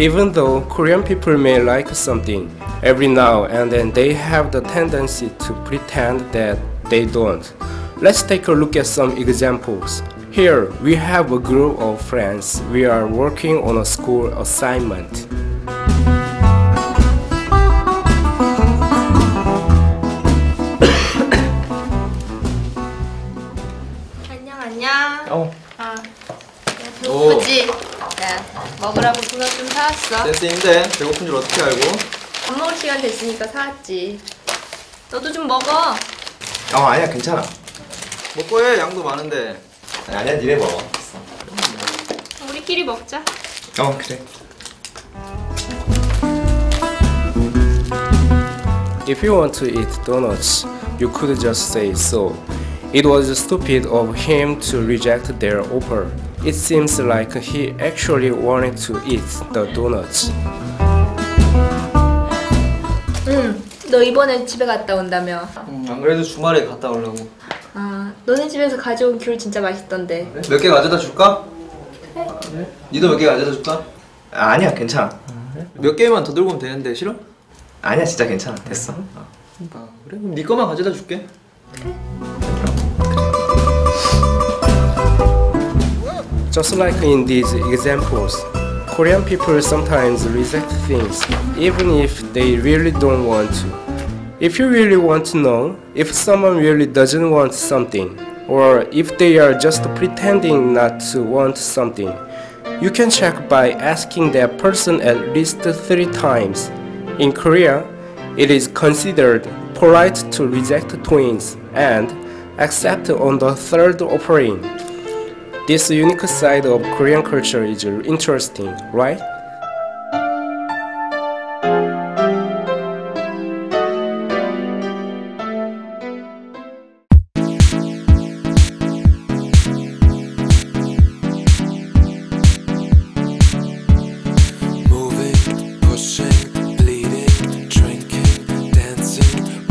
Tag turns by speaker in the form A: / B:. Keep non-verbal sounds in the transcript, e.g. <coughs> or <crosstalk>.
A: Even though Korean people may like something, every now and then they have the tendency to pretend that they don't. Let's take a look at some examples. Here, we have a group of friends. We are working on a school assignment. <coughs>
B: 안녕 안녕.
C: 어,
B: 아, 배고프지? 네, 먹으라고 도넛 좀 사왔어.
C: 센스인데 배고픈 줄 어떻게 알고?
B: 밥 먹을 시간 됐으니까 사왔지. 너도 좀 먹어.
D: 어 아니야 괜찮아
C: 먹고 해 양도 많은데
D: 아니, 아니야 니네 먹어
B: 우리끼리 먹자.
D: 어 그래
A: If you want to eat donuts, you could just say so. It was stupid of him to reject their offer. It seems like he actually wanted to eat the donuts.
B: 응. 너 이번에 집에 갔다 온다며.
C: 음, 안 그래도 주말에 갔다 오려고
B: 아, 너네 집에서 가져온 귤 진짜 맛있던데.
C: 몇 개 가져다 줄까? 그래? 니도 몇 개 가져다 줄까?
D: 아, 아니야 괜찮아
C: 몇 개만 더 들고 오면 되는데 싫어?
D: 아니야 진짜 괜찮아 됐어
C: 아 그래? 그럼 네 거만 가져다 줄게
A: Just like in these examples, Korean people sometimes reject things even if they really don't want to. If you really want to know if someone really doesn't want something, or if they are just pretending not to want something, you can check by asking that person at least three times. In Korea, it is considered polite to reject twins and accept on the third offering. This unique side of Korean culture is interesting, right?